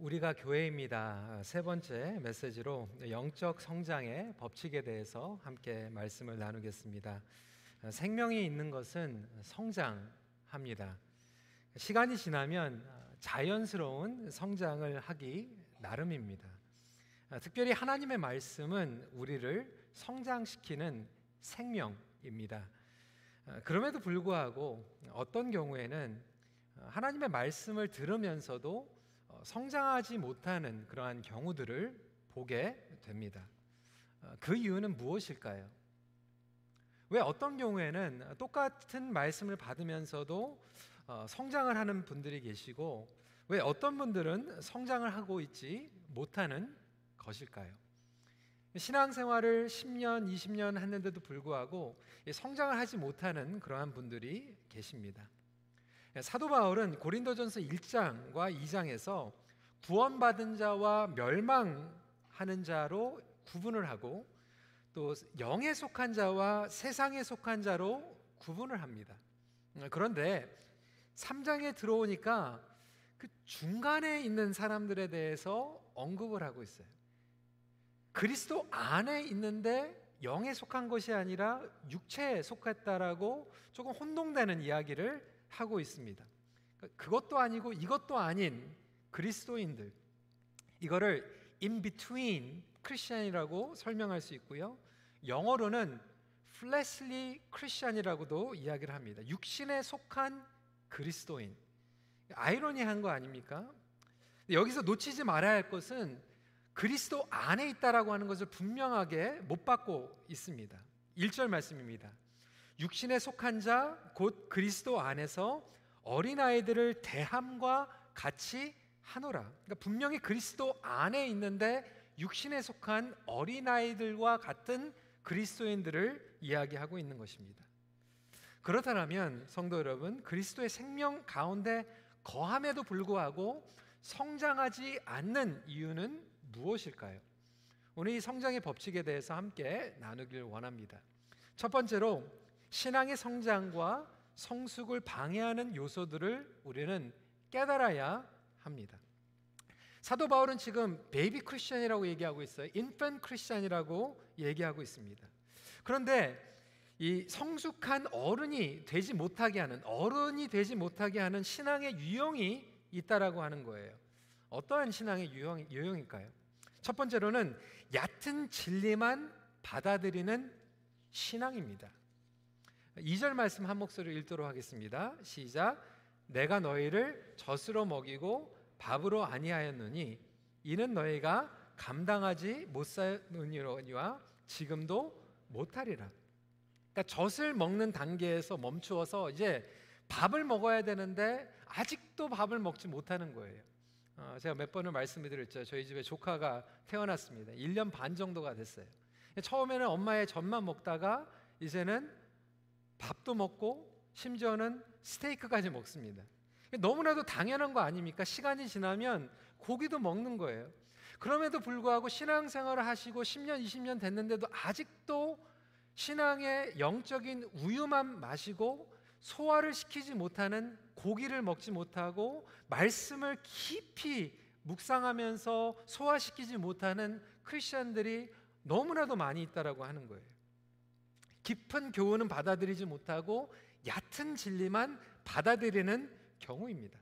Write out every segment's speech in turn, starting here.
우리가 교회입니다. 세 번째 메시지로 영적 성장의 법칙에 대해서 함께 말씀을 나누겠습니다. 생명이 있는 것은 성장합니다. 시간이 지나면 자연스러운 성장을 하기 나름입니다. 특별히 하나님의 말씀은 우리를 성장시키는 생명입니다. 그럼에도 불구하고 어떤 경우에는 하나님의 말씀을 들으면서도 어, 성장하지 못하는 그러한 경우들을 보게 됩니다. 어, 그 이유는 무엇일까요? 왜 어떤 경우에는 똑같은 말씀을 받으면서도 어, 성장을 하는 분들이 계시고 왜 어떤 분들은 성장을 하고 있지 못하는 것일까요? 신앙생활을 10년, 20년 했는데도 불구하고 성장을 하지 못하는 그러한 분들이 계십니다. 예, 사도 바울은 고린도전서 1장과 2장에서 구원받은 자와 멸망하는 자로 구분을 하고 또 영에 속한 자와 세상에 속한 자로 구분을 합니다. 음, 그런데 3장에 들어오니까 그 중간에 있는 사람들에 대해서 언급을 하고 있어요. 그리스도 안에 있는데 영에 속한 것이 아니라 육체에 속했다라고 조금 혼동되는 이야기를 하고 있습니다. 그러니까 그것도 아니고 이것도 아닌 그리스도인들 이거를 in between 크리스천이라고 설명할 수 있고요. 영어로는 fleshly Christian이라고도 이야기를 합니다. 육신에 속한 그리스도인. 아이러니한 거 아닙니까? 여기서 놓치지 말아야 할 것은 그리스도 안에 있다라고 하는 것을 분명하게 못 받고 있습니다. 1절 말씀입니다. 육신에 속한 자 곧 그리스도 안에서 어린 아이들을 대함과 같이 하노라. 그러니까 분명히 그리스도 안에 있는데 육신에 속한 어린 아이들과 같은 그리스도인들을 이야기하고 있는 것입니다. 그렇다면 성도 여러분, 그리스도의 생명 가운데 거함에도 불구하고 성장하지 않는 이유는 무엇일까요? 오늘 이 성장의 법칙에 대해서 함께 나누길 원합니다. 첫 번째로 신앙의 성장과 성숙을 방해하는 요소들을 우리는 깨달아야 합니다. 사도 바울은 지금 baby Christian이라고 얘기하고 있어요. infant Christian이라고 얘기하고 있습니다. 그런데 이 성숙한 어른이 되지 못하게 하는 어른이 되지 못하게 하는 신앙의 유형이 있다라고 하는 거예요. 어떠한 신앙의 유형, 유형일까요? 첫 번째로는 얕은 진리만 받아들이는 신앙입니다. 2절 말씀 한 목소리로 읽도록 하겠습니다. 시작. 내가 너희를 젖으로 먹이고 밥으로 아니하였느니 이는 너희가 감당하지 못하느니와 지금도 못하리라. 그러니까 젖을 먹는 단계에서 멈추어서 이제 밥을 먹어야 되는데 아직도 밥을 먹지 못하는 거예요. 어, 제가 몇 번을 말씀드렸죠. 저희 집에 조카가 태어났습니다. 1년 반 정도가 됐어요. 처음에는 엄마의 젖만 먹다가 이제는 밥도 먹고 심지어는 스테이크까지 먹습니다. 너무나도 당연한 거 아닙니까? 시간이 지나면 고기도 먹는 거예요. 그럼에도 불구하고 신앙생활을 하시고 10년, 20년 됐는데도 아직도 신앙의 영적인 우유만 마시고 소화를 시키지 못하는 고기를 먹지 못하고 말씀을 깊이 묵상하면서 소화시키지 못하는 크리스천들이 너무나도 많이 있다라고 하는 거예요. 깊은 교훈은 받아들이지 못하고 얕은 진리만 받아들이는 경우입니다.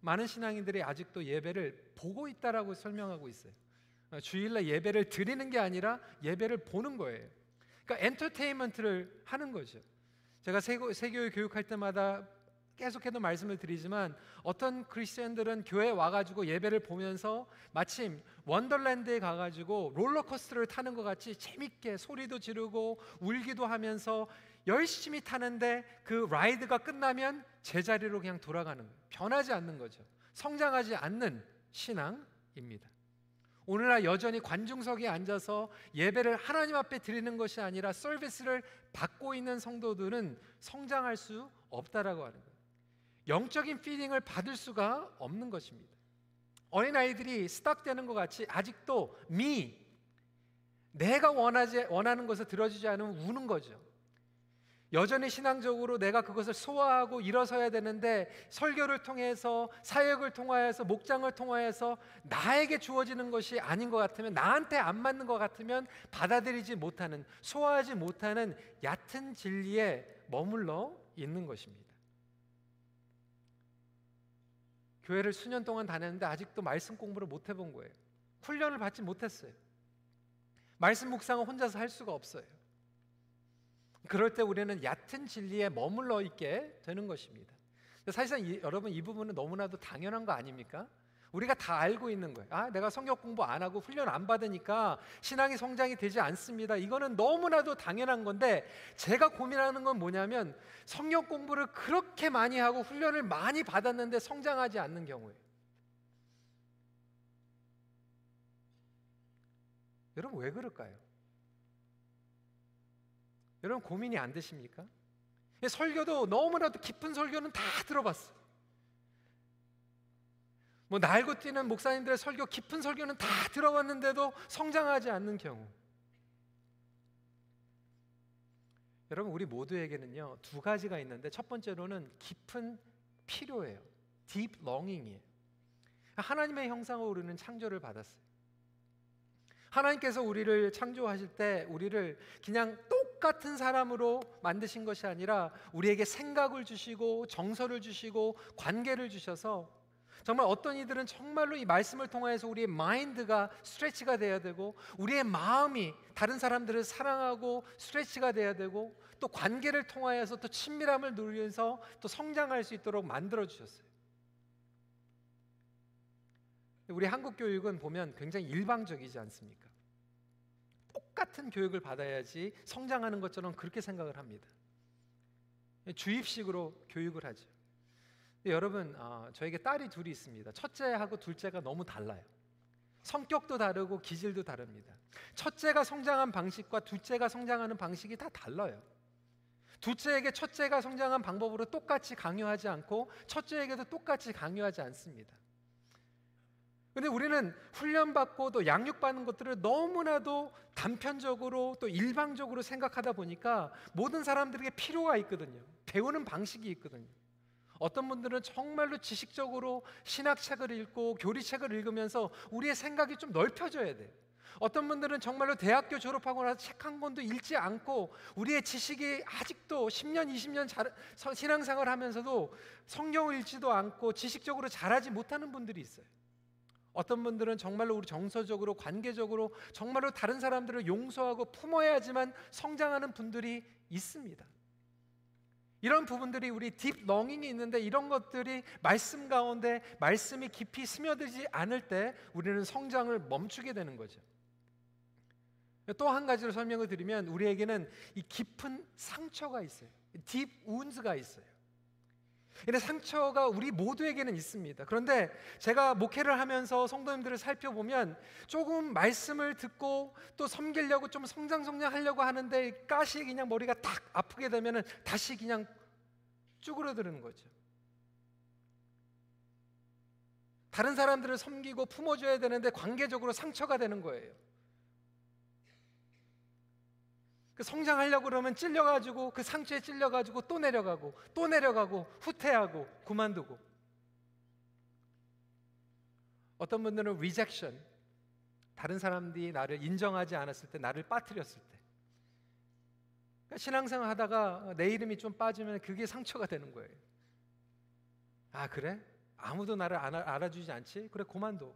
많은 신앙인들이 아직도 예배를 보고 있다라고 설명하고 있어요. 주일날 예배를 드리는 게 아니라 예배를 보는 거예요. 그러니까 엔터테인먼트를 하는 거죠. 제가 세교, 세교회 교육할 때마다 계속해도 말씀을 드리지만 어떤 크리스천들은 교회 와가지고 예배를 보면서 마침 원더랜드에 가가지고 롤러코스터를 타는 것 같이 재밌게 소리도 지르고 울기도 하면서 열심히 타는데 그 라이드가 끝나면 제자리로 그냥 돌아가는 거예요. 변하지 않는 거죠. 성장하지 않는 신앙입니다. 오늘날 여전히 관중석에 앉아서 예배를 하나님 앞에 드리는 것이 아니라 서비스를 받고 있는 성도들은 성장할 수 없다라고 하는 거예요. 영적인 피딩을 받을 수가 없는 것입니다. 어린 아이들이 스탁되는 것 같이 아직도 미 내가 원하지 원하는 것을 들어주지 않으면 우는 거죠. 여전히 신앙적으로 내가 그것을 소화하고 일어서야 되는데 설교를 통해서 사역을 통하여서 목장을 통하여서 나에게 주어지는 것이 아닌 것 같으면 나한테 안 맞는 것 같으면 받아들이지 못하는 소화하지 못하는 얕은 진리에 머물러 있는 것입니다. 교회를 수년 동안 다녔는데 아직도 말씀 공부를 못 해본 거예요. 훈련을 받지 못했어요. 말씀 묵상은 혼자서 할 수가 없어요. 그럴 때 우리는 얕은 진리에 머물러 있게 되는 것입니다. 사실상 이, 여러분 이 부분은 너무나도 당연한 거 아닙니까? 우리가 다 알고 있는 거예요. 아, 내가 성경 공부 안 하고 훈련 안 받으니까 신앙이 성장이 되지 않습니다. 이거는 너무나도 당연한 건데 제가 고민하는 건 뭐냐면 성경 공부를 그렇게 많이 하고 훈련을 많이 받았는데 성장하지 않는 경우에 여러분 왜 그럴까요? 여러분 고민이 안 되십니까? 설교도 너무나도 깊은 설교는 다 들어봤어. 뭐 날고 뛰는 목사님들의 설교 깊은 설교는 다 들어봤는데도 성장하지 않는 경우. 여러분 우리 모두에게는요 두 가지가 있는데 첫 번째로는 깊은 필요예요. deep longing이에요. 하나님의 형상으로 우리는 창조를 받았어요. 하나님께서 우리를 창조하실 때 우리를 그냥 똑같은 사람으로 만드신 것이 아니라 우리에게 생각을 주시고 정서를 주시고 관계를 주셔서 정말 어떤 이들은 정말로 이 말씀을 통해서 우리의 마인드가 스트레치가 돼야 되고 우리의 마음이 다른 사람들을 사랑하고 스트레치가 돼야 되고 또 관계를 통하여서 또 친밀함을 누리면서 또 성장할 수 있도록 만들어 주셨어요. 우리 한국 교육은 보면 굉장히 일방적이지 않습니까? 똑같은 교육을 받아야지 성장하는 것처럼 그렇게 생각을 합니다. 주입식으로 교육을 하죠. 여러분, 어, 저에게 딸이 둘이 있습니다. 첫째하고 둘째가 너무 달라요. 성격도 다르고 기질도 다릅니다. 첫째가 성장한 방식과 둘째가 성장하는 방식이 다 달라요. 둘째에게 첫째가 성장한 방법으로 똑같이 강요하지 않고 첫째에게도 똑같이 강요하지 않습니다. 근데 우리는 훈련받고 또 양육받는 것들을 너무나도 단편적으로 또 일방적으로 생각하다 보니까 모든 사람들에게 필요가 있거든요. 배우는 방식이 있거든요. 어떤 분들은 정말로 지식적으로 신학책을 읽고 교리책을 읽으면서 우리의 생각이 좀 넓혀져야 돼요. 어떤 분들은 정말로 대학교 졸업하고 나서 책 한 권도 읽지 않고 우리의 지식이 아직도 10년, 20년 잘, 신앙생활 하면서도 성경을 읽지도 않고 지식적으로 잘하지 못하는 분들이 있어요. 어떤 분들은 정말로 우리 정서적으로 관계적으로 정말로 다른 사람들을 용서하고 품어야지만 성장하는 분들이 있습니다. 이런 부분들이 우리 딥 렁잉이 있는데 이런 것들이 말씀 가운데 말씀이 깊이 스며들지 않을 때 우리는 성장을 멈추게 되는 거죠. 또 한 가지로 설명을 드리면 우리에게는 이 깊은 상처가 있어요. 딥 운즈가 있어요. 근데 상처가 우리 모두에게는 있습니다. 그런데 제가 목회를 하면서 성도님들을 살펴보면 조금 말씀을 듣고 또 섬기려고 좀 성장 성장 하려고 하는데 가시 그냥 머리가 딱 아프게 되면은 다시 그냥 쭈그러드는 거죠. 다른 사람들을 섬기고 품어줘야 되는데 관계적으로 상처가 되는 거예요. 그 성장하려고 그러면 찔려가지고 그 상처에 찔려가지고 또 내려가고 또 내려가고 후퇴하고 그만두고 어떤 분들은 rejection 다른 사람들이 나를 인정하지 않았을 때 나를 빠뜨렸을 때 그러니까 신앙생활 하다가 내 이름이 좀 빠지면 그게 상처가 되는 거예요 아 그래? 아무도 나를 알아, 주지 않지? 그래 그만둬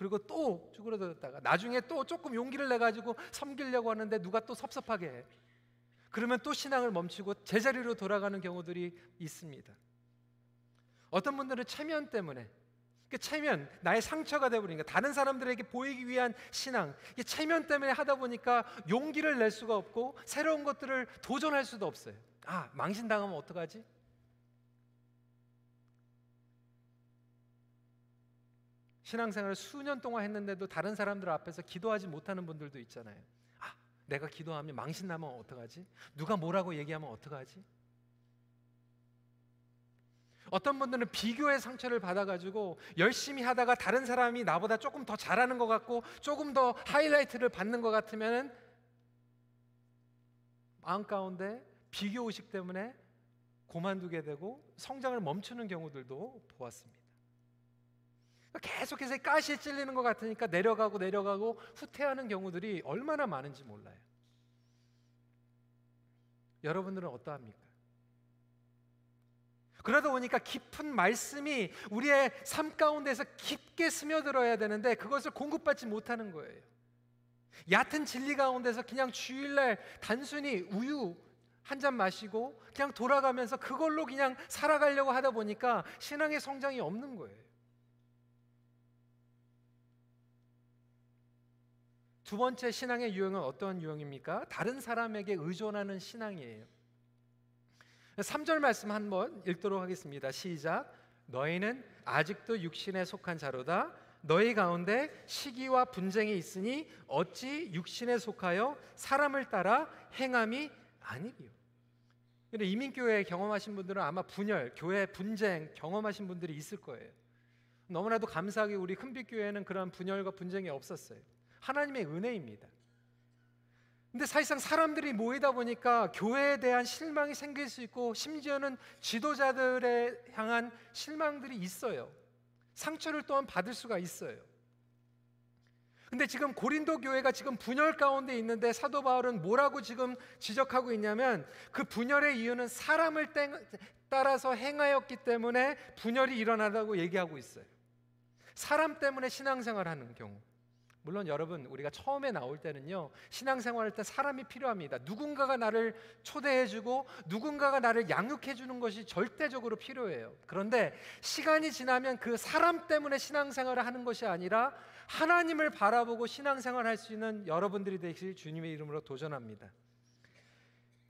그리고 또 쭈그러들었다가 나중에 또 조금 용기를 내 가지고 섬기려고 하는데 누가 또 섭섭하게 해. 그러면 또 신앙을 멈추고 제자리로 돌아가는 경우들이 있습니다. 어떤 분들은 체면 때문에 그 체면 나의 상처가 되버리니까 다른 사람들에게 보이기 위한 신앙 이 체면 때문에 하다 보니까 용기를 낼 수가 없고 새로운 것들을 도전할 수도 없어요. 아 망신 당하면 어떡하지? 신앙생활을 수년 동안 했는데도 다른 사람들 앞에서 기도하지 못하는 분들도 있잖아요. 아, 내가 기도하면 망신 나면 어떡하지? 누가 뭐라고 얘기하면 어떡하지? 어떤 분들은 비교의 상처를 받아가지고 열심히 하다가 다른 사람이 나보다 조금 더 잘하는 것 같고 조금 더 하이라이트를 받는 것 같으면 마음 가운데 비교 의식 때문에 고만두게 되고 성장을 멈추는 경우들도 보았습니다. 계속해서 가시에 찔리는 것 같으니까 내려가고 내려가고 후퇴하는 경우들이 얼마나 많은지 몰라요. 여러분들은 어떠합니까? 그러다 보니까 깊은 말씀이 우리의 삶 가운데서 깊게 스며들어야 되는데 그것을 공급받지 못하는 거예요. 얕은 진리 가운데서 그냥 주일날 단순히 우유 한 잔 마시고 그냥 돌아가면서 그걸로 그냥 살아가려고 하다 보니까 신앙의 성장이 없는 거예요. 두 번째 신앙의 유형은 어떠한 유형입니까? 다른 사람에게 의존하는 신앙이에요. 3절 말씀 한번 읽도록 하겠습니다. 시작. 너희는 아직도 육신에 속한 자로다. 너희 가운데 시기와 분쟁이 있으니 어찌 육신에 속하여 사람을 따라 행함이 아니리요. 근데 이민교회 경험하신 분들은 아마 분열, 교회 분쟁 경험하신 분들이 있을 거예요. 너무나도 감사하게 우리 큰빛교회는 그런 분열과 분쟁이 없었어요. 하나님의 은혜입니다. 근데 사실상 사람들이 모이다 보니까 교회에 대한 실망이 생길 수 있고 심지어는 지도자들에 향한 실망들이 있어요. 상처를 또한 받을 수가 있어요. 근데 지금 고린도 교회가 지금 분열 가운데 있는데 사도 바울은 뭐라고 지금 지적하고 있냐면 그 분열의 이유는 사람을 따라서 행하였기 때문에 분열이 일어나다고 얘기하고 있어요. 사람 때문에 신앙생활 하는 경우. 물론 여러분 우리가 처음에 나올 때는요 신앙생활할 때 사람이 필요합니다. 누군가가 나를 초대해주고 누군가가 나를 양육해주는 것이 절대적으로 필요해요. 그런데 시간이 지나면 그 사람 때문에 신앙생활을 하는 것이 아니라 하나님을 바라보고 신앙생활할 수 있는 여러분들이 되실 주님의 이름으로 도전합니다.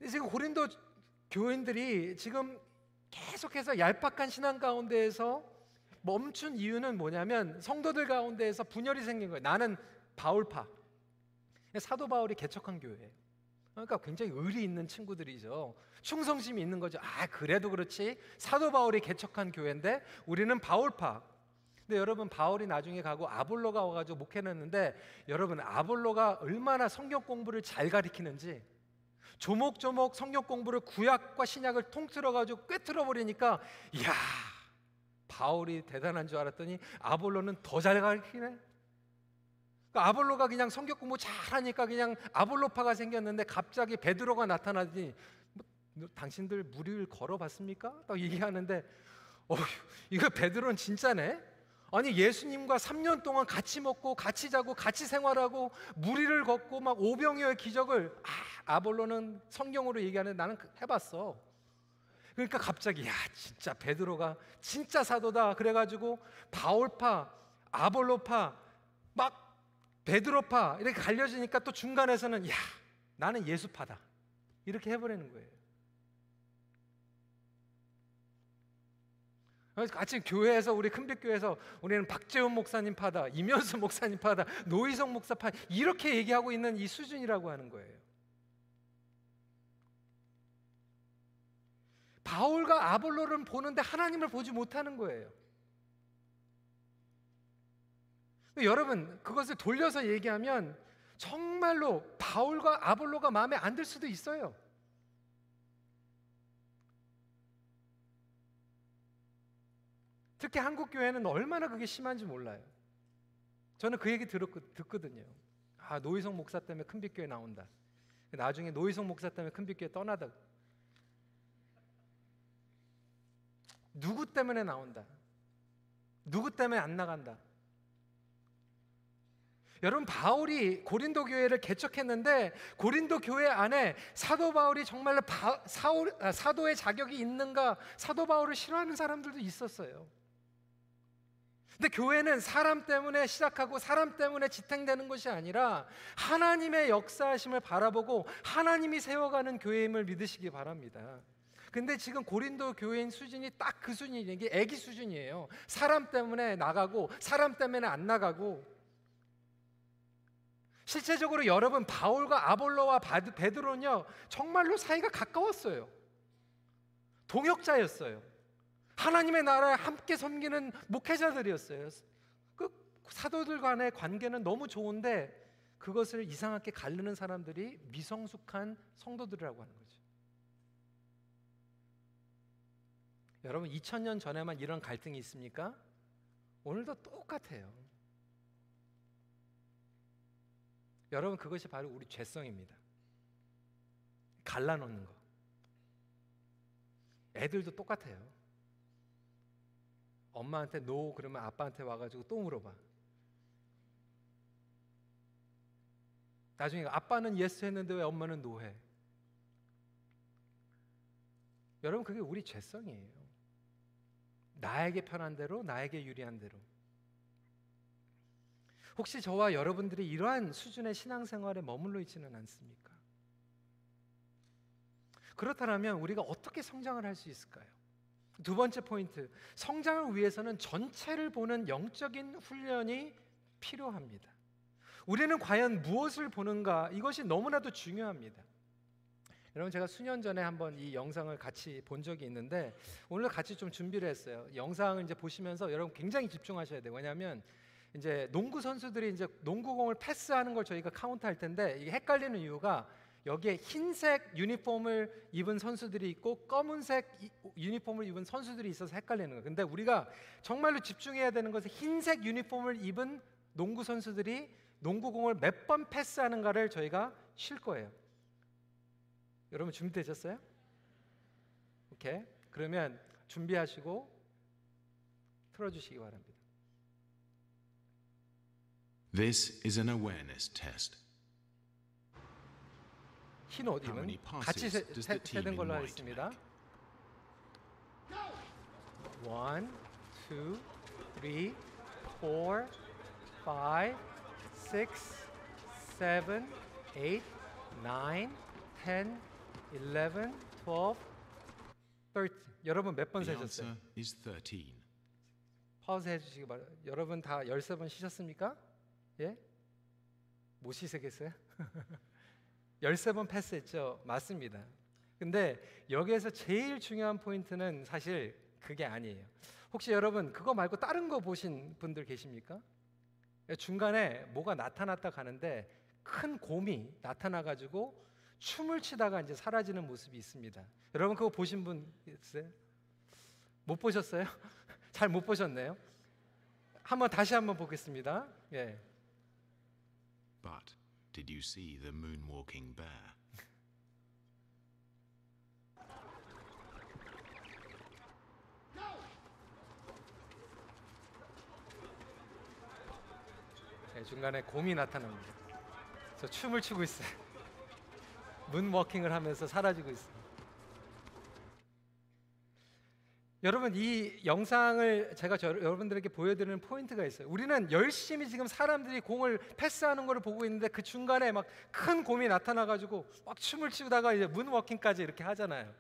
지금 고린도 교인들이 지금 계속해서 얄팍한 신앙 가운데에서 멈춘 이유는 뭐냐면 성도들 가운데에서 분열이 생긴 거예요. 나는 바울파. 사도 바울이 개척한 교회예요. 그러니까 굉장히 의리 있는 친구들이죠. 충성심이 있는 거죠. 아, 그래도 그렇지. 사도 바울이 개척한 교회인데 우리는 바울파. 근데 여러분 바울이 나중에 가고 아볼로가 와가지고 목회했는데 여러분 아볼로가 얼마나 성경 공부를 잘 가리키는지 조목조목 성경 공부를 구약과 신약을 통틀어 가지고 꿰뚫어 버리니까 이야 바울이 대단한 줄 알았더니 아볼로는 더 잘 가르치네. 그러니까 아볼로가 그냥 성격 공부 잘하니까 그냥 아볼로파가 생겼는데 갑자기 베드로가 나타나더니 뭐, 당신들 무리를 걸어봤습니까? 딱 얘기하는데 어 이거 베드로는 진짜네. 아니 예수님과 3년 동안 같이 먹고 같이 자고 같이 생활하고 무리를 걷고 막 오병이어의 기적을 아, 아볼로는 성경으로 얘기하는데 나는 그 해봤어. 그러니까 갑자기 야 진짜 베드로가 진짜 사도다 그래가지고 바울파 아볼로파 막 베드로파 이렇게 갈려지니까 또 중간에서는 야 나는 예수파다 이렇게 해버리는 거예요. 같이 교회에서 우리 큰빛교회에서 우리는 박재훈 목사님 파다, 이면수 목사님 파다, 노희성 목사 파 이렇게 얘기하고 있는 이 수준이라고 하는 거예요. 바울과 아볼로를 보는데 하나님을 보지 못하는 거예요. 여러분, 그것을 돌려서 얘기하면 정말로 바울과 아볼로가 마음에 안 들 수도 있어요. 특히 한국 교회는 얼마나 그게 심한지 몰라요. 저는 그 얘기 들었, 듣거든요. 아 노희성 목사 때문에 큰빛교회 나온다. 나중에 노희성 목사 때문에 큰빛교회 떠나다. 누구 때문에 나온다. 누구 때문에 안 나간다. 여러분 바울이 고린도 교회를 개척했는데 고린도 교회 안에 사도 바울이 정말로 바, 사울, 아, 사도의 자격이 있는가 사도 바울을 싫어하는 사람들도 있었어요. 근데 교회는 사람 때문에 시작하고 사람 때문에 지탱되는 것이 아니라 하나님의 역사하심을 바라보고 하나님이 세워가는 교회임을 믿으시기 바랍니다. 근데 지금 고린도 교회인 수준이 딱 그 수준이에요. 이게 애기 수준이에요. 사람 때문에 나가고 사람 때문에 안 나가고 실제적으로 여러분 바울과 아볼로와 베드로는요 정말로 사이가 가까웠어요. 동역자였어요. 하나님의 나라에 함께 섬기는 목회자들이었어요. 그 사도들 간의 관계는 너무 좋은데 그것을 이상하게 가르는 사람들이 미성숙한 성도들이라고 하는 거죠. 여러분 2000년 전에만 이런 갈등이 있습니까? 오늘도 똑같아요. 여러분 그것이 바로 우리 죄성입니다. 갈라놓는 거. 애들도 똑같아요. 엄마한테 no 그러면 아빠한테 와가지고 또 물어봐. 나중에 아빠는 yes 했는데 왜 엄마는 no해? 여러분 그게 우리 죄성이에요. 나에게 편한 대로, 나에게 유리한 대로. 혹시 저와 여러분들이 이러한 수준의 신앙생활에 머물러 있지는 않습니까? 그렇다면 우리가 어떻게 성장을 할 수 있을까요? 두 번째 포인트, 성장을 위해서는 전체를 보는 영적인 훈련이 필요합니다. 우리는 과연 무엇을 보는가? 이것이 너무나도 중요합니다. 여러분 제가 수년 전에 한번 이 영상을 같이 본 적이 있는데 오늘 같이 좀 준비를 했어요. 영상을 이제 보시면서 여러분 굉장히 집중하셔야 돼요. 왜냐하면 이제 농구 선수들이 이제 농구공을 패스하는 걸 저희가 카운트할 텐데 이게 헷갈리는 이유가 여기에 흰색 유니폼을 입은 선수들이 있고 검은색 유니폼을 입은 선수들이 있어서 헷갈리는 거예요. 근데 우리가 정말로 집중해야 되는 것은 흰색 유니폼을 입은 농구 선수들이 농구공을 몇 번 패스하는가를 저희가 쉴 거예요. 여러분 준비되셨어요? 오케이. 그러면 준비하시고 틀어주시기 바랍니다. This is an awareness test. 흰옷 How 입은 many 같이 세, 세, 세는 걸로 하겠습니다. One, two, three, four, five, six, seven, eight, nine, ten, eleven, twelve, thirteen. 여러분 몇 번 세셨어요? answer is 13. 파우스 해주시기 바랍니다. 여러분 다 13번 쉬셨습니까? 예? 못 쉬시겠어요? 13번 패스했죠? 맞습니다. 근데 여기에서 제일 중요한 포인트는 사실 그게 아니에요. 혹시 여러분 그거 말고 다른 거 보신 분들 계십니까? 중간에 뭐가 나타났다 가는데 큰 곰이 나타나 가지고 춤을 추다가 이제 사라지는 모습이 있습니다. 여러분 그거 보신 분 있어요? 못 보셨어요? 잘 못 보셨네요. 한번 다시 한번 보겠습니다. 예. But did you see the moonwalking bear? 예, 중간에 곰이 나타납니다. 저 춤을 추고 있어요. 문워킹을 하면서 사라지고 있어요. 여러분 이 영상을 제가 저, 여러분들에게 보여드리는 포인트가 있어요. 우리는 열심히 지금 사람들이 공을 패스하는 것을 보고 있는데 그 중간에 막 큰 곰이 나타나가지고 막 춤을 추다가 이제 문워킹까지 이렇게 하잖아요.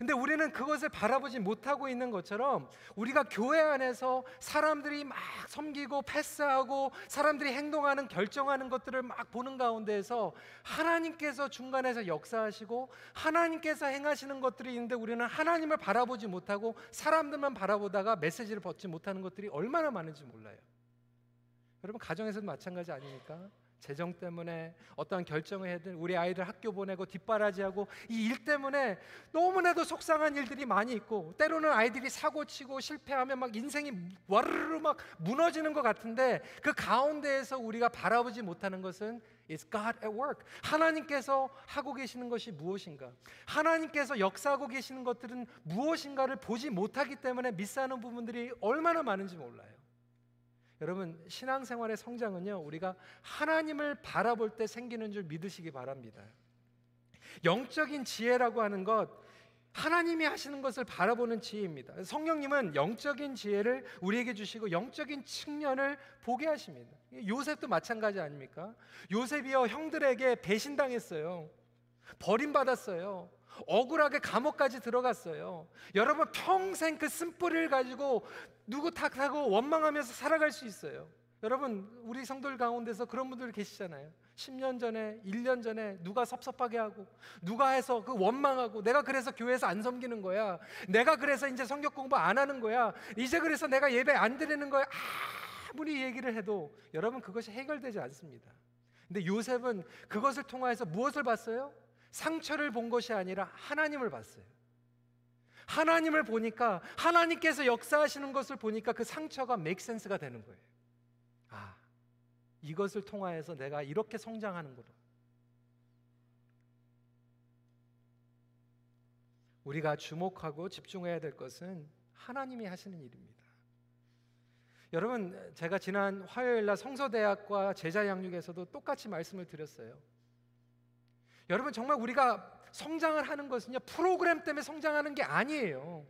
근데 우리는 그것을 바라보지 못하고 있는 것처럼 우리가 교회 안에서 사람들이 막 섬기고 패스하고 사람들이 행동하는 결정하는 것들을 막 보는 가운데에서 하나님께서 중간에서 역사하시고 하나님께서 행하시는 것들이 있는데 우리는 하나님을 바라보지 못하고 사람들만 바라보다가 메시지를 받지 못하는 것들이 얼마나 많은지 몰라요. 여러분 가정에서도 마찬가지 아닙니까? 재정 때문에 어떠한 결정을 해든 우리 아이들 학교 보내고 뒷바라지하고 이 일 때문에 너무나도 속상한 일들이 많이 있고 때로는 아이들이 사고 치고 실패하면 막 인생이 와르르 막 무너지는 것 같은데 그 가운데에서 우리가 바라보지 못하는 것은 It's God at work. 하나님께서 하고 계시는 것이 무엇인가? 하나님께서 역사하고 계시는 것들은 무엇인가를 보지 못하기 때문에 미스하는 부분들이 얼마나 많은지 몰라요. 여러분 신앙생활의 성장은요 우리가 하나님을 바라볼 때 생기는 줄 믿으시기 바랍니다. 영적인 지혜라고 하는 것 하나님이 하시는 것을 바라보는 지혜입니다. 성령님은 영적인 지혜를 우리에게 주시고 영적인 측면을 보게 하십니다. 요셉도 마찬가지 아닙니까? 요셉이요 형들에게 배신당했어요. 버림받았어요. 억울하게 감옥까지 들어갔어요. 여러분 평생 그 쓴뿌리를 가지고 누구 탓하고 원망하면서 살아갈 수 있어요. 여러분 우리 성도들 가운데서 그런 분들 계시잖아요. 10년 전에, 1년 전에 누가 섭섭하게 하고 누가 해서 그 원망하고 내가 그래서 교회에서 안 섬기는 거야. 내가 그래서 이제 성경 공부 안 하는 거야. 이제 그래서 내가 예배 안 드리는 거야. 아무리 얘기를 해도 여러분 그것이 해결되지 않습니다. 근데 요셉은 그것을 통하여서 무엇을 봤어요? 상처를 본 것이 아니라 하나님을 봤어요. 하나님을 보니까 하나님께서 역사하시는 것을 보니까 그 상처가 맥센스가 되는 거예요. 아, 이것을 통하여서 내가 이렇게 성장하는구나. 우리가 주목하고 집중해야 될 것은 하나님이 하시는 일입니다. 여러분, 제가 지난 화요일 날 성서대학과 제자 양육에서도 똑같이 말씀을 드렸어요. 여러분 정말 우리가 성장을 하는 것은요 프로그램 때문에 성장하는 게 아니에요.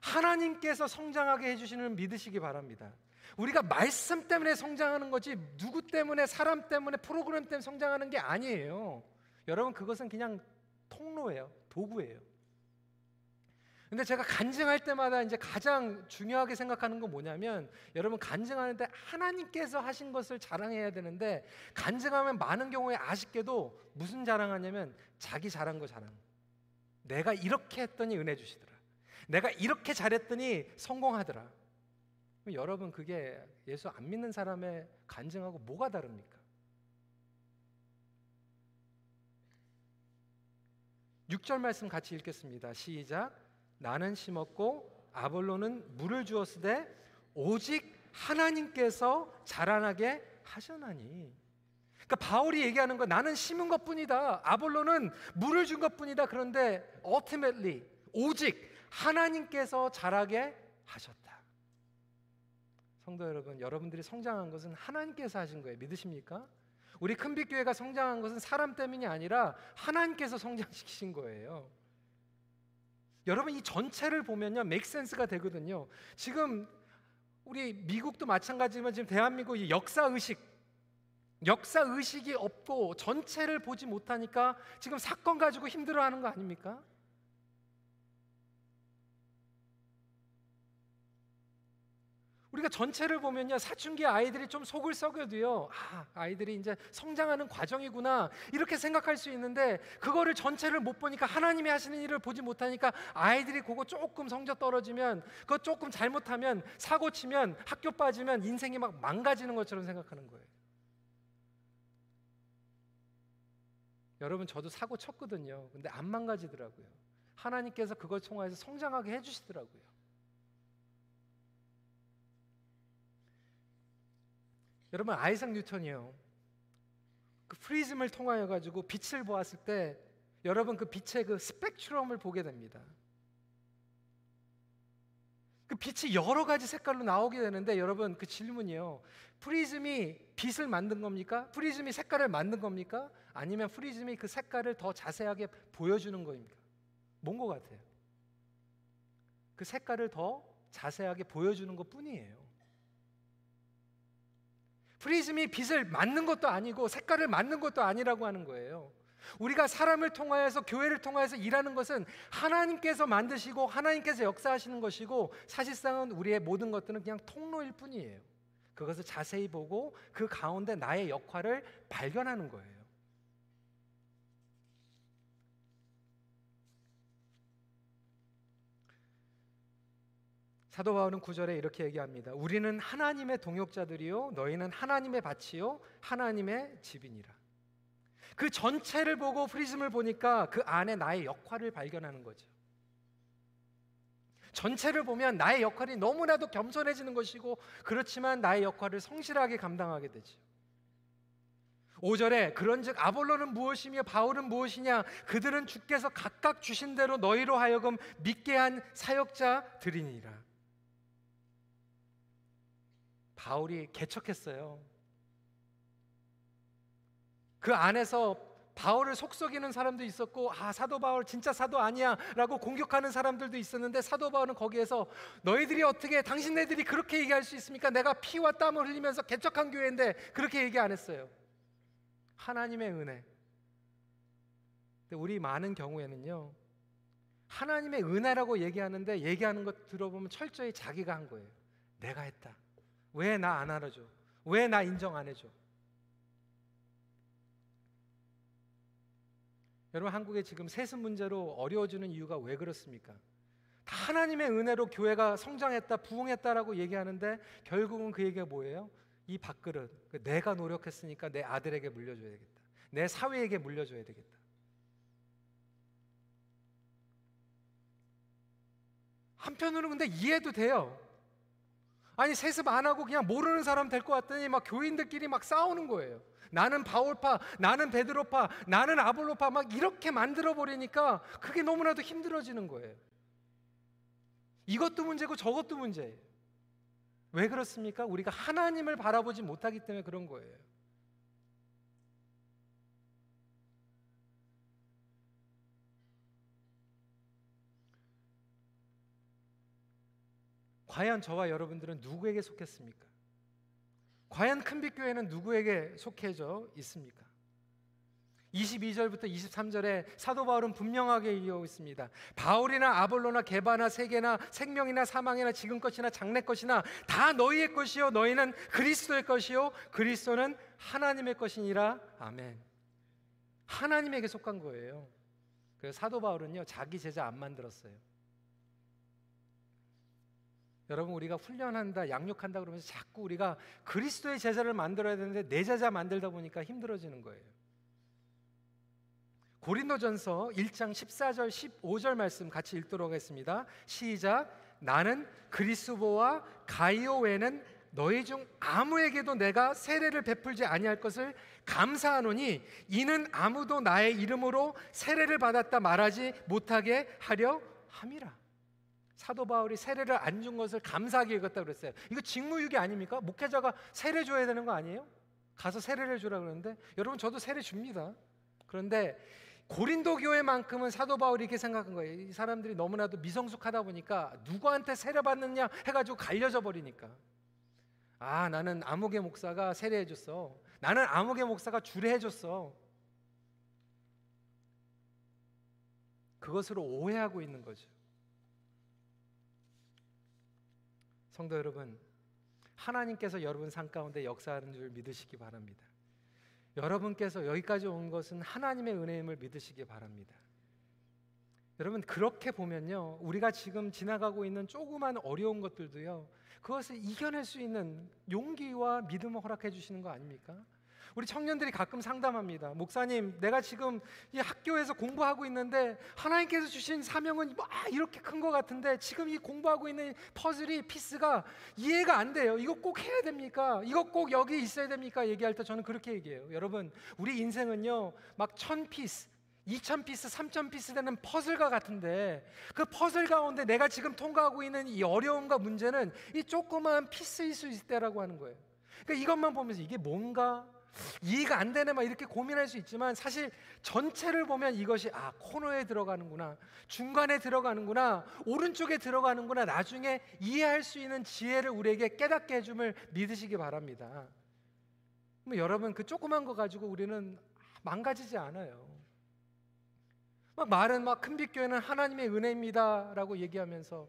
하나님께서 성장하게 해주시는 믿으시기 바랍니다. 우리가 말씀 때문에 성장하는 거지 누구 때문에 사람 때문에 프로그램 때문에 성장하는 게 아니에요. 여러분 그것은 그냥 통로예요, 도구예요. 근데 제가 간증할 때마다 이제 가장 중요하게 생각하는 건 뭐냐면 여러분 간증하는데 하나님께서 하신 것을 자랑해야 되는데 간증하면 많은 경우에 아쉽게도 무슨 자랑하냐면 자기 잘한 거 자랑. 내가 이렇게 했더니 은혜 주시더라. 내가 이렇게 잘했더니 성공하더라. 여러분 그게 예수 안 믿는 사람의 간증하고 뭐가 다릅니까? 6절 말씀 같이 읽겠습니다. 시작. 나는 심었고 아볼로는 물을 주었으되 오직 하나님께서 자라나게 하셨나니. 그러니까 바울이 얘기하는 거 나는 심은 것뿐이다. 아볼로는 물을 준 것뿐이다. 그런데 ultimately 오직 하나님께서 자라게 하셨다. 성도 여러분, 여러분들이 성장한 것은 하나님께서 하신 거예요. 믿으십니까? 우리 큰빛 교회가 성장한 것은 사람 때문이 아니라 하나님께서 성장시키신 거예요. 여러분 이 전체를 보면요 맥센스가 되거든요. 지금 우리 미국도 마찬가지지만 지금 대한민국 역사 의식 역사 의식이 없고 전체를 보지 못하니까 지금 사건 가지고 힘들어하는 거 아닙니까? 우리가 전체를 보면요 사춘기 아이들이 좀 속을 썩여도요 아 아이들이 이제 성장하는 과정이구나 이렇게 생각할 수 있는데 그거를 전체를 못 보니까 하나님이 하시는 일을 보지 못하니까 아이들이 그거 조금 성적 떨어지면 그거 조금 잘못하면 사고 치면 학교 빠지면 인생이 막 망가지는 것처럼 생각하는 거예요. 여러분 저도 사고 쳤거든요. 근데 안 망가지더라고요. 하나님께서 그걸 통해서 성장하게 해주시더라고요. 여러분 아이작 뉴턴이요. 그 프리즘을 통하여 가지고 빛을 보았을 때 여러분 그 빛의 그 스펙트럼을 보게 됩니다. 그 빛이 여러 가지 색깔로 나오게 되는데 여러분 그 질문이요. 프리즘이 빛을 만든 겁니까? 프리즘이 색깔을 만든 겁니까? 아니면 프리즘이 그 색깔을 더 자세하게 보여주는 거입니까? 뭔 것 같아요? 그 색깔을 더 자세하게 보여주는 것 뿐이에요. 프리즘이 빛을 맞는 것도 아니고 색깔을 맞는 것도 아니라고 하는 거예요. 우리가 사람을 통하여서 교회를 통하여서 일하는 것은 하나님께서 만드시고 하나님께서 역사하시는 것이고 사실상은 우리의 모든 것들은 그냥 통로일 뿐이에요. 그것을 자세히 보고 그 가운데 나의 역할을 발견하는 거예요. 사도 바울은 구절에 이렇게 얘기합니다. 우리는 하나님의 동역자들이요 너희는 하나님의 밭이요 하나님의 집이니라. 그 전체를 보고 프리즘을 보니까 그 안에 나의 역할을 발견하는 거죠. 전체를 보면 나의 역할이 너무나도 겸손해지는 것이고 그렇지만 나의 역할을 성실하게 감당하게 되죠. 5절에 그런즉 아볼로는 무엇이며 바울은 무엇이냐 그들은 주께서 각각 주신 대로 너희로 하여금 믿게 한 사역자들이니라. 바울이 개척했어요. 그 안에서 바울을 속썩이는 사람도 있었고 아 사도 바울 진짜 사도 아니야라고 공격하는 사람들도 있었는데 사도 바울은 거기에서 너희들이 어떻게 당신네들이 그렇게 얘기할 수 있습니까? 내가 피와 땀을 흘리면서 개척한 교회인데 그렇게 얘기 안 했어요. 하나님의 은혜. 근데 우리 많은 경우에는요. 하나님의 은혜라고 얘기하는데 얘기하는 것 들어보면 철저히 자기가 한 거예요. 내가 했다. 왜 나 안 알아줘? 왜 나 인정 안 해줘? 여러분 한국에 지금 세습 문제로 어려워지는 이유가 왜 그렇습니까? 다 하나님의 은혜로 교회가 성장했다, 부흥했다라고 얘기하는데 결국은 그 얘기가 뭐예요? 이 밥그릇, 그 내가 노력했으니까 내 아들에게 물려줘야 되겠다. 내 사회에게 물려줘야 되겠다. 한편으로는 근데 이해도 돼요. 아니 세습 안 하고 그냥 모르는 사람 될 것 같더니 막 교인들끼리 막 싸우는 거예요. 나는 바울파, 나는 베드로파, 나는 아볼로파 막 이렇게 만들어 버리니까 그게 너무나도 힘들어지는 거예요. 이것도 문제고 저것도 문제예요. 왜 그렇습니까? 우리가 하나님을 바라보지 못하기 때문에 그런 거예요. 과연 저와 여러분들은 누구에게 속했습니까? 과연 큰빛 교회는 누구에게 속해져 있습니까? 22절부터 23절에 사도 바울은 분명하게 얘기하고 있습니다. 바울이나 아볼로나 게바나 세계나 생명이나 사망이나 지금 것이나 장래 것이나 다 너희의 것이요 너희는 그리스도의 것이요 그리스도는 하나님의 것이니라. 아멘. 하나님에게 속한 거예요. 그래서 사도 바울은요 자기 제자 안 만들었어요. 여러분 우리가 훈련한다, 양육한다 그러면서 자꾸 우리가 그리스도의 제자를 만들어야 되는데 내 제자 만들다 보니까 힘들어지는 거예요. 고린도전서 1장 14절 15절 말씀 같이 읽도록 하겠습니다. 시작. 나는 그리스도와 가이오 외에는 너희 중 아무에게도 내가 세례를 베풀지 아니할 것을 감사하노니 이는 아무도 나의 이름으로 세례를 받았다 말하지 못하게 하려 함이라. 사도 바울이 세례를 안 준 것을 감사하게 여겼다 그랬어요. 이거 직무유기 아닙니까? 목회자가 세례 줘야 되는 거 아니에요? 가서 세례를 주라 그러는데 여러분 저도 세례 줍니다. 그런데 고린도 교회만큼은 사도 바울이 이렇게 생각한 거예요. 이 사람들이 너무나도 미성숙하다 보니까 누구한테 세례 받느냐 해가지고 갈려져 버리니까. 아 나는 아무개 목사가 세례해 줬어. 나는 아무개 목사가 주례해 줬어. 그것으로 오해하고 있는 거죠. 성도 여러분, 하나님께서 여러분 삶 가운데 역사하는 줄 믿으시기 바랍니다. 여러분께서 여기까지 온 것은 하나님의 은혜임을 믿으시기 바랍니다. 여러분 그렇게 보면요, 우리가 지금 지나가고 있는 조그만 어려운 것들도요, 그것을 이겨낼 수 있는 용기와 믿음을 허락해 주시는 거 아닙니까? 우리 청년들이 가끔 상담합니다. 목사님, 내가 지금 이 학교에서 공부하고 있는데 하나님께서 주신 사명은 막 이렇게 큰 것 같은데 지금 이 공부하고 있는 퍼즐이 piece가 이해가 안 돼요. 이거 꼭 해야 됩니까? 이거 꼭 여기 있어야 됩니까? 얘기할 때 저는 그렇게 얘기해요. 여러분, 우리 인생은요, 막 천 piece, 2천 piece, 3천 piece 되는 퍼즐과 같은데 그 퍼즐 가운데 내가 지금 통과하고 있는 이 어려움과 문제는 이 조그마한 piece일 수 있을 때라고 하는 거예요. 그러니까 이것만 보면서 이게 뭔가 이해가 안 되네 막 이렇게 고민할 수 있지만 사실 전체를 보면 이것이 아 코너에 들어가는구나 중간에 들어가는구나 오른쪽에 들어가는구나 나중에 이해할 수 있는 지혜를 우리에게 깨닫게 해줌을 믿으시기 바랍니다. 뭐 여러분 그 조그만 거 가지고 우리는 망가지지 않아요. 막 말은 막 큰빛교회는 하나님의 은혜입니다라고 얘기하면서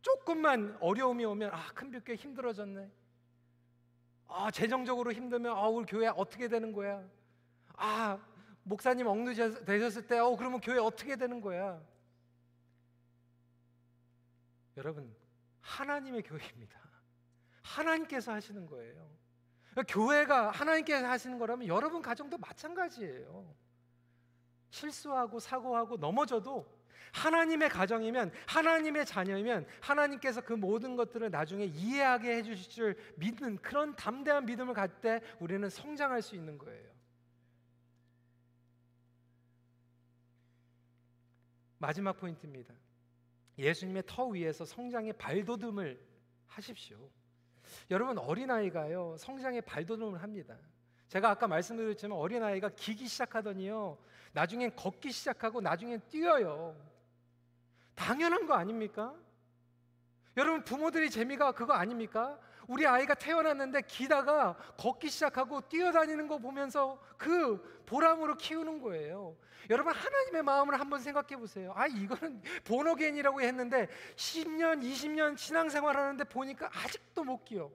조금만 어려움이 오면 아 큰빛교회 힘들어졌네. 아, 재정적으로 힘들면 아, 우리 교회 어떻게 되는 거야? 아, 목사님 억누 되셨을 때 어, 그러면 교회 어떻게 되는 거야? 여러분, 하나님의 교회입니다. 하나님께서 하시는 거예요. 교회가 하나님께서 하시는 거라면 여러분 가정도 마찬가지예요. 실수하고 사고하고 넘어져도 하나님의 가정이면 하나님의 자녀이면 하나님께서 그 모든 것들을 나중에 이해하게 해주실 줄 믿는 그런 담대한 믿음을 갖을 때 우리는 성장할 수 있는 거예요. 마지막 포인트입니다. 예수님의 터 위에서 성장의 발돋움을 하십시오. 여러분 어린아이가요 성장의 발돋움을 합니다. 제가 아까 말씀드렸지만 어린아이가 기기 시작하더니요 나중엔 걷기 시작하고 나중엔 뛰어요. 당연한 거 아닙니까? 여러분 부모들이 재미가 그거 아닙니까? 우리 아이가 태어났는데 기다가 걷기 시작하고 뛰어다니는 거 보면서 그 보람으로 키우는 거예요. 여러분 하나님의 마음을 한번 생각해 보세요. 아 이거는 본어겐이라고 했는데 10년, 20년 신앙생활 하는데 보니까 아직도 못 뛰어.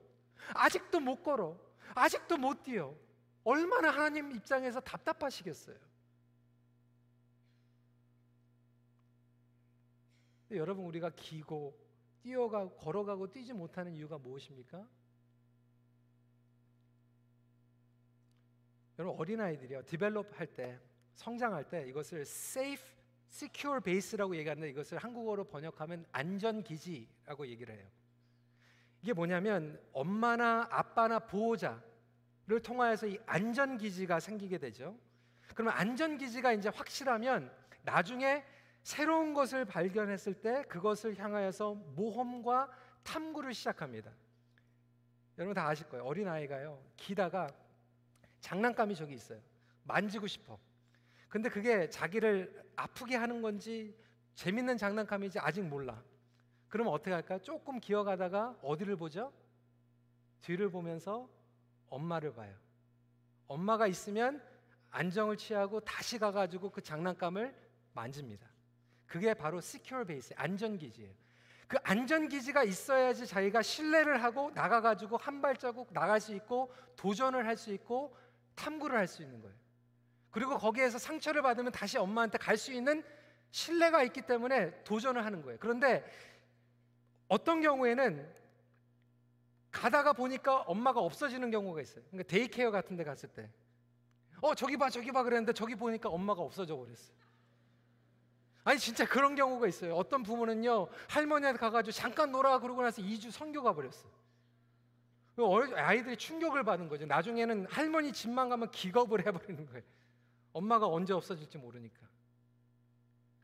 아직도 못 걸어. 아직도 못 뛰어. 얼마나 하나님 입장에서 답답하시겠어요. 여러분 우리가 기고 뛰어가고 걸어가고 뛰지 못하는 이유가 무엇입니까? 여러분 어린아이들이요 디벨롭 할 때 성장할 때 이것을 safe secure base라고 얘기하는데 이것을 한국어로 번역하면 안전 기지라고 얘기를 해요. 이게 뭐냐면 엄마나 아빠나 보호자를 통하여서 이 안전 기지가 생기게 되죠. 그러면 안전 기지가 이제 확실하면 나중에 새로운 것을 발견했을 때 그것을 향하여서 모험과 탐구를 시작합니다. 여러분 다 아실 거예요. 어린 아이가요 기다가 장난감이 저기 있어요. 만지고 싶어. 근데 그게 자기를 아프게 하는 건지 재밌는 장난감인지 아직 몰라. 그러면 어떻게 할까? 조금 기어가다가 어디를 보죠? 뒤를 보면서 엄마를 봐요. 엄마가 있으면 안정을 취하고 다시 가가지고 그 장난감을 만집니다. 그게 바로 secure base, 안전기지예요. 그 안전기지가 있어야지 자기가 신뢰를 하고 나가가지고 한 발자국 나갈 수 있고 도전을 할 수 있고 탐구를 할 수 있는 거예요. 그리고 거기에서 상처를 받으면 다시 엄마한테 갈 수 있는 신뢰가 있기 때문에 도전을 하는 거예요. 그런데 어떤 경우에는 가다가 보니까 엄마가 없어지는 경우가 있어요. 그러니까 daycare 같은 데 갔을 때. 어, 저기 봐, 저기 봐 그랬는데 저기 보니까 엄마가 없어져 버렸어요. 아니 진짜 그런 경우가 있어요. 어떤 부모는요 할머니한테 가가지고 잠깐 놀아 그러고 나서 2주 선교 가버렸어요. 아이들이 충격을 받은 거죠. 나중에는 할머니 집만 가면 기겁을 해버리는 거예요. 엄마가 언제 없어질지 모르니까.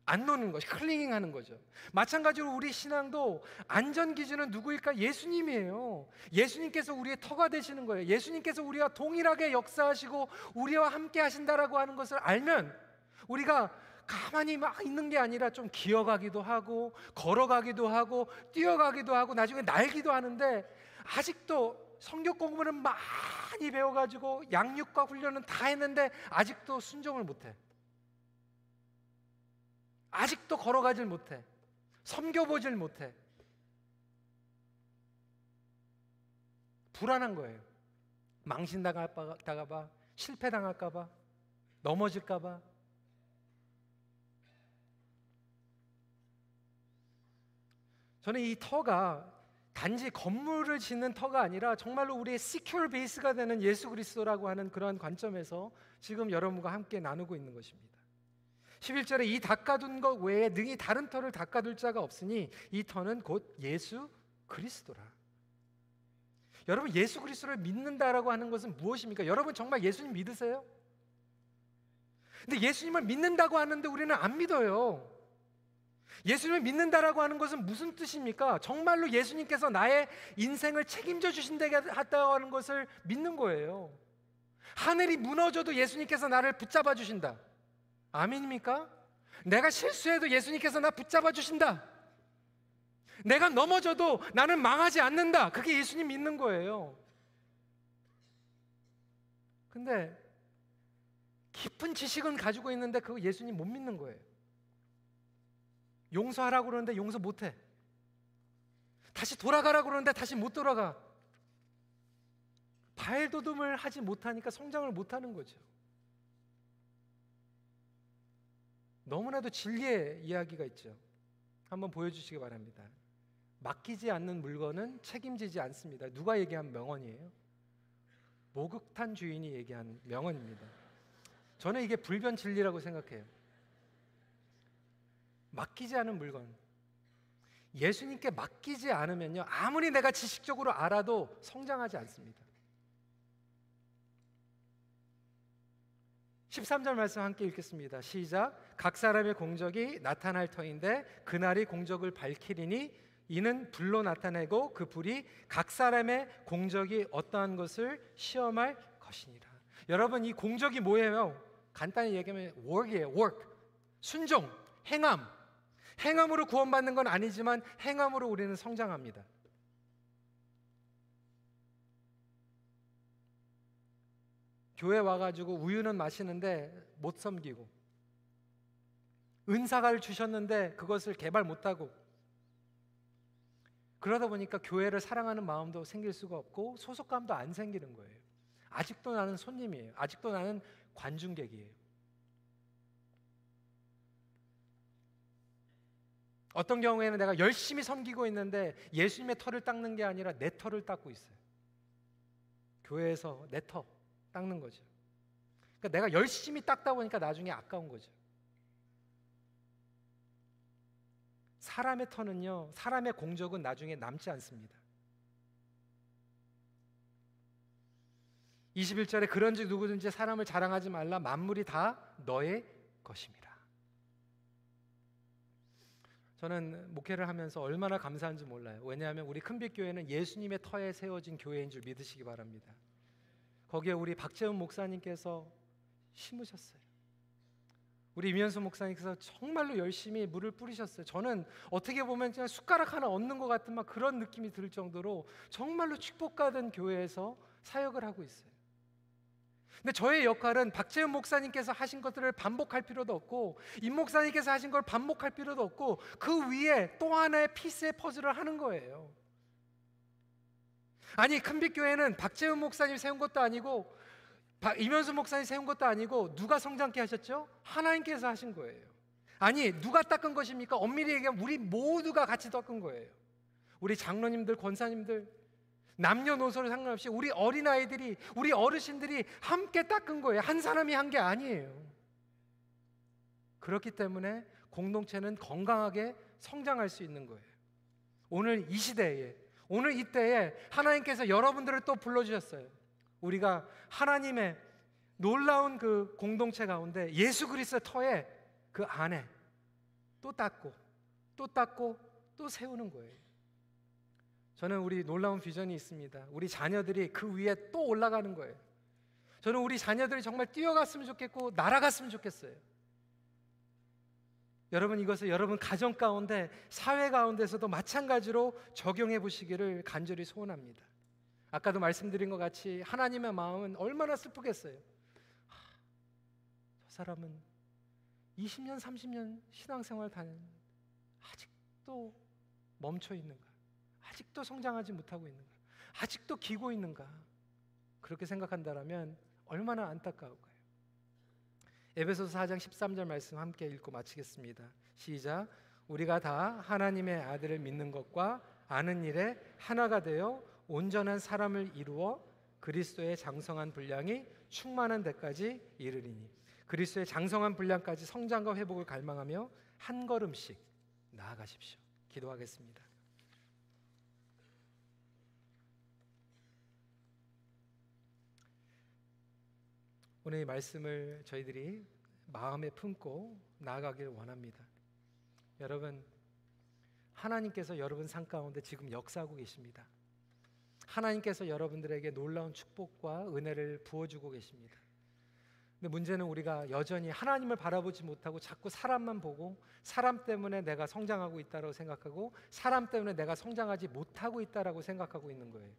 안 노는 것이 클링잉 하는 거죠. 마찬가지로 우리 신앙도 안전 기준은 누구일까? 예수님이에요. 예수님께서 우리의 터가 되시는 거예요. 예수님께서 우리와 동일하게 역사하시고 우리와 함께 하신다라고 하는 것을 알면 우리가 가만히 막 있는 게 아니라 좀 기어가기도 하고 걸어가기도 하고 뛰어가기도 하고 나중에 날기도 하는데 아직도 성경 공부는 많이 배워가지고 양육과 훈련은 다 했는데 아직도 순종을 못해. 아직도 걸어가질 못해. 섬겨보질 못해. 불안한 거예요. 망신당할까봐, 실패당할까봐, 넘어질까봐. 저는 이 터가 단지 건물을 짓는 터가 아니라 정말로 우리의 시큐어 베이스가 되는 예수 그리스도라고 하는 그러한 관점에서 지금 여러분과 함께 나누고 있는 것입니다. 11절에 이 닦아둔 것 외에 능히 다른 터를 닦아둘 자가 없으니 이 터는 곧 예수 그리스도라. 여러분 예수 그리스도를 믿는다라고 하는 것은 무엇입니까? 여러분 정말 예수님 믿으세요? 근데 예수님을 믿는다고 하는데 우리는 안 믿어요. 예수님을 믿는다라고 하는 것은 무슨 뜻입니까? 정말로 예수님께서 나의 인생을 책임져 주신다고 하는 것을 믿는 거예요. 하늘이 무너져도 예수님께서 나를 붙잡아 주신다. 아멘입니까? 내가 실수해도 예수님께서 나 붙잡아 주신다. 내가 넘어져도 나는 망하지 않는다. 그게 예수님 믿는 거예요. 근데 깊은 지식은 가지고 있는데 그거 예수님 못 믿는 거예요. 용서하라고 그러는데 용서 못 해. 다시 돌아가라고 그러는데 다시 못 돌아가. 발도듬을 하지 못하니까 성장을 못 하는 거죠. 너무나도 진리의 이야기가 있죠. 한번 보여주시기 바랍니다. 맡기지 않는 물건은 책임지지 않습니다. 누가 얘기한 명언이에요? 목욕탕 주인이 얘기한 명언입니다. 저는 이게 불변 진리라고 생각해요. 맡기지 않은 물건. 예수님께 맡기지 않으면요. 아무리 내가 지식적으로 알아도 성장하지 않습니다. 13절 말씀 함께 읽겠습니다. 시작. 각 사람의 공적이 나타날 터인데 그날이 공적을 밝히리니 이는 불로 나타내고 그 불이 각 사람의 공적이 어떠한 것을 시험할 것이니라. 여러분 이 공적이 뭐예요? 간단히 얘기하면 work이에요. work. 순종, 행함. 행함으로 구원받는 건 아니지만 행함으로 우리는 성장합니다. 교회 와가지고 우유는 마시는데 못 섬기고 은사가를 주셨는데 그것을 개발 못하고 그러다 보니까 교회를 사랑하는 마음도 생길 수가 없고 소속감도 안 생기는 거예요. 아직도 나는 손님이에요. 아직도 나는 관중객이에요. 어떤 경우에는 내가 열심히 섬기고 있는데 예수님의 털을 닦는 게 아니라 내 털을 닦고 있어요. 교회에서 내 터. 닦는 거죠. 그러니까 내가 열심히 닦다 보니까 나중에 아까운 거죠. 사람의 터는요, 사람의 공적은 나중에 남지 않습니다. 21절에 그런지 누구든지 사람을 자랑하지 말라 만물이 다 너의 것입니다. 저는 목회를 하면서 얼마나 감사한지 몰라요. 왜냐하면 우리 큰빛 교회는 예수님의 터에 세워진 교회인 줄 믿으시기 바랍니다. 거기에 우리 박재훈 목사님께서 심으셨어요. 우리 이면수 목사님께서 정말로 열심히 물을 뿌리셨어요. 저는 어떻게 보면 그냥 숟가락 하나 얻는 것 같은 막 그런 느낌이 들 정도로 정말로 축복받은 교회에서 사역을 하고 있어요. 근데 저의 역할은 박재현 목사님께서 하신 것들을 반복할 필요도 없고 임 목사님께서 하신 걸 반복할 필요도 없고 그 위에 또 하나의 피스의 퍼즐을 하는 거예요. 아니 큰빛 교회는 박재훈 목사님 세운 것도 아니고 이면수 목사님 세운 것도 아니고 누가 성장케 하셨죠? 하나님께서 하신 거예요. 아니 누가 닦은 것입니까? 엄밀히 얘기하면 우리 모두가 같이 닦은 거예요. 우리 장로님들, 권사님들, 남녀노소를 상관없이 우리 어린아이들이 우리 어르신들이 함께 닦은 거예요. 한 사람이 한 게 아니에요. 그렇기 때문에 공동체는 건강하게 성장할 수 있는 거예요. 오늘 이 시대에 오늘 이 때에 하나님께서 여러분들을 또 불러 주셨어요. 우리가 하나님의 놀라운 그 공동체 가운데 예수 그리스도의 터에 그 안에 또 닦고 또 닦고 또 세우는 거예요. 저는 우리 놀라운 비전이 있습니다. 우리 자녀들이 그 위에 또 올라가는 거예요. 저는 우리 자녀들이 정말 뛰어갔으면 좋겠고 날아갔으면 좋겠어요. 여러분 이것을 여러분 가정 가운데 사회 가운데서도 마찬가지로 적용해 보시기를 간절히 소원합니다. 아까도 말씀드린 것 같이 하나님의 마음은 얼마나 슬프겠어요. 하, 저 사람은 20년, 30년 신앙생활 다는 아직도 멈춰 있는가? 아직도 성장하지 못하고 있는가? 아직도 기고 있는가? 그렇게 생각한다면 얼마나 안타까울까요? 에베소서 4장 13절 말씀 함께 읽고 마치겠습니다. 시작. 우리가 다 하나님의 아들을 믿는 것과 아는 일에 하나가 되어 온전한 사람을 이루어 그리스도의 장성한 분량이 충만한 데까지 이르리니 그리스도의 장성한 분량까지 성장과 회복을 갈망하며 한 걸음씩 나아가십시오. 기도하겠습니다. 오늘 이 말씀을 저희들이 마음에 품고 나아가길 원합니다. 여러분, 하나님께서 여러분 삶 가운데 지금 역사하고 계십니다. 하나님께서 여러분들에게 놀라운 축복과 은혜를 부어주고 계십니다. 근데 문제는 우리가 여전히 하나님을 바라보지 못하고 자꾸 사람만 보고 사람 때문에 내가 성장하고 있다고 생각하고 사람 때문에 내가 성장하지 못하고 있다라고 생각하고 있는 거예요.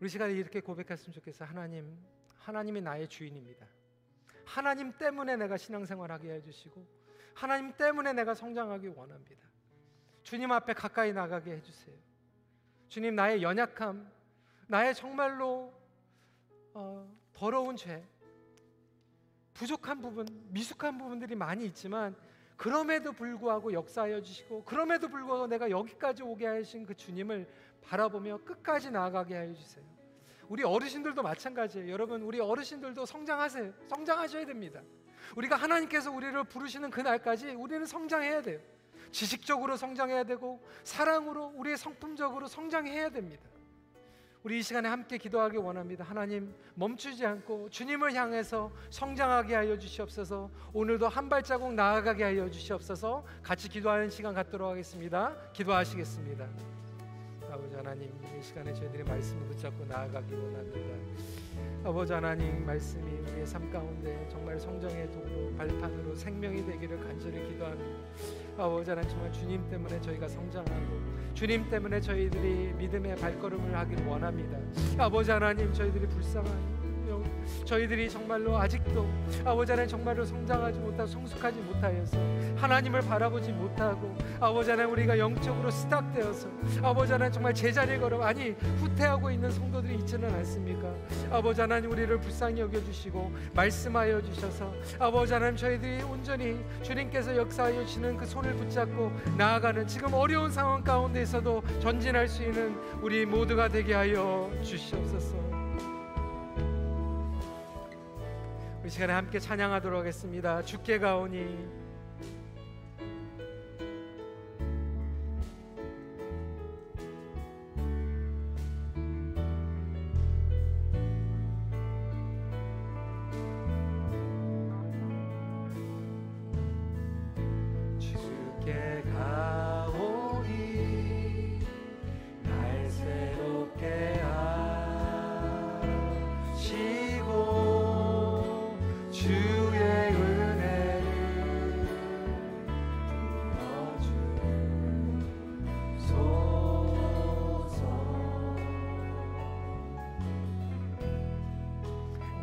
우리 시간에 이렇게 고백했으면 좋겠어요. 하나님, 하나님이 나의 주인입니다. 하나님 때문에 내가 신앙생활하게 해주시고 하나님 때문에 내가 성장하기 원합니다. 주님 앞에 가까이 나가게 해주세요. 주님 나의 연약함, 나의 정말로 어, 더러운 죄, 부족한 부분, 미숙한 부분들이 많이 있지만 그럼에도 불구하고 역사하여 주시고 그럼에도 불구하고 내가 여기까지 오게 하신 그 주님을 바라보며 끝까지 나아가게 하여 주세요. 우리 어르신들도 마찬가지예요. 여러분, 우리 어르신들도 성장하세요. 성장하셔야 됩니다. 우리가 하나님께서 우리를 부르시는 그날까지 우리는 성장해야 돼요. 지식적으로 성장해야 되고 사랑으로 우리의 성품적으로 성장해야 됩니다. 우리 이 시간에 함께 기도하기 원합니다. 하나님 멈추지 않고 주님을 향해서 성장하게 하여 주시옵소서. 오늘도 한 발자국 나아가게 하여 주시옵소서. 같이 기도하는 시간 갖도록 하겠습니다. 기도하시겠습니다. 아버지 하나님 이 시간에 저희들의 말씀을 붙잡고 나아가기 원합니다. 아버지 하나님 말씀이 우리의 삶 가운데 정말 성장의 도로 발판으로 생명이 되기를 간절히 기도합니다. 아버지 하나님 정말 주님 때문에 저희가 성장하고 주님 때문에 저희들이 믿음의 발걸음을 하기를 원합니다. 아버지 하나님 저희들이 불쌍한 저희들이 정말로 아직도 아버지 하나님 정말로 성장하지 못하고 성숙하지 못하여서 하나님을 바라보지 못하고 아버지 하나님 우리가 영적으로 스탁되어서 아버지 하나님 정말 제자리에 걸어 아니 후퇴하고 있는 성도들이 있지는 않습니까? 아버지 하나님 우리를 불쌍히 여겨주시고 말씀하여 주셔서 아버지 하나님 저희들이 온전히 주님께서 역사하여 주시는 그 손을 붙잡고 나아가는 지금 어려운 상황 가운데에서도 전진할 수 있는 우리 모두가 되게 하여 주시옵소서. 이 시간에 함께 찬양하도록 하겠습니다. 주께 가오니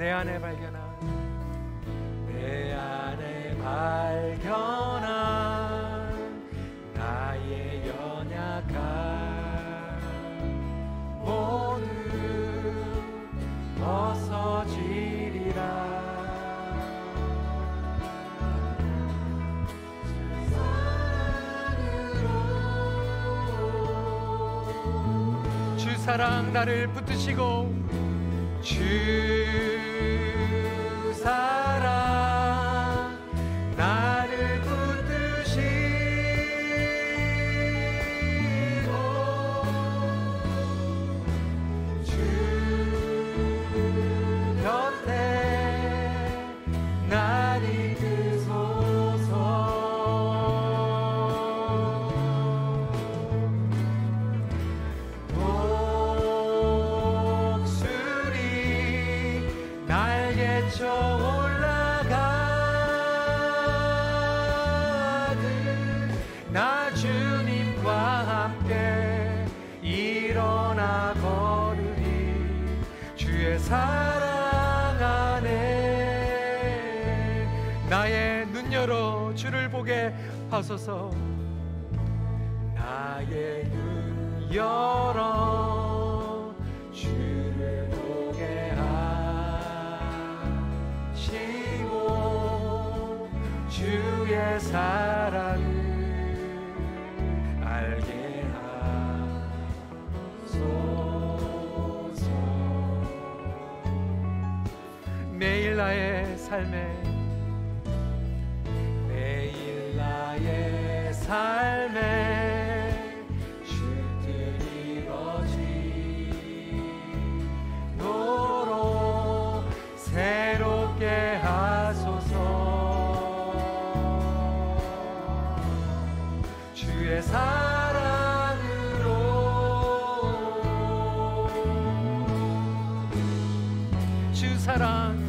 내 안에 발견한. 내 안에 발견한 나의 연약함. 모두 벗어지리라. 주 사랑 나를 붙드시고 주 하소서. 나의 눈 열어 주를 보게 하시고 주의 사랑을 알게 하소서. 매일 나의 삶에 사랑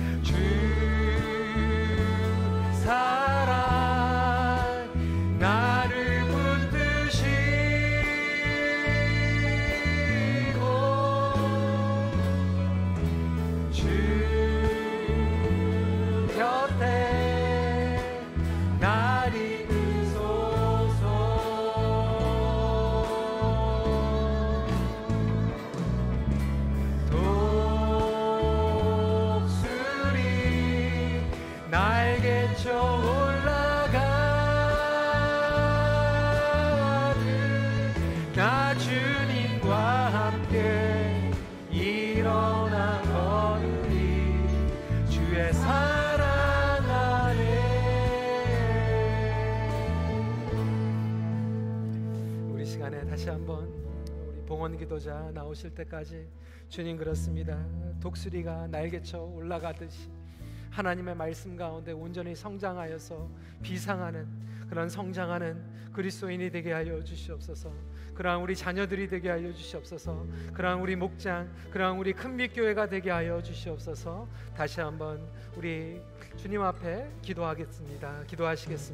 기도자 나오실 때까지 주님 그렇습니다. 독수리가 날개쳐 올라가듯이 하나님의 말씀 가운데 온전히 성장하여서 비상하는 그런 성장하는 그리스도인이 되게 하여 주시옵소서. 그러한 우리 자녀들이 되게 하여 주시옵소서. 그러한 우리 목장, 그러한 우리 큰빛 교회가 되게 하여 주시옵소서. 다시 한번 우리 주님 앞에 기도하겠습니다. 기도하시겠습니다.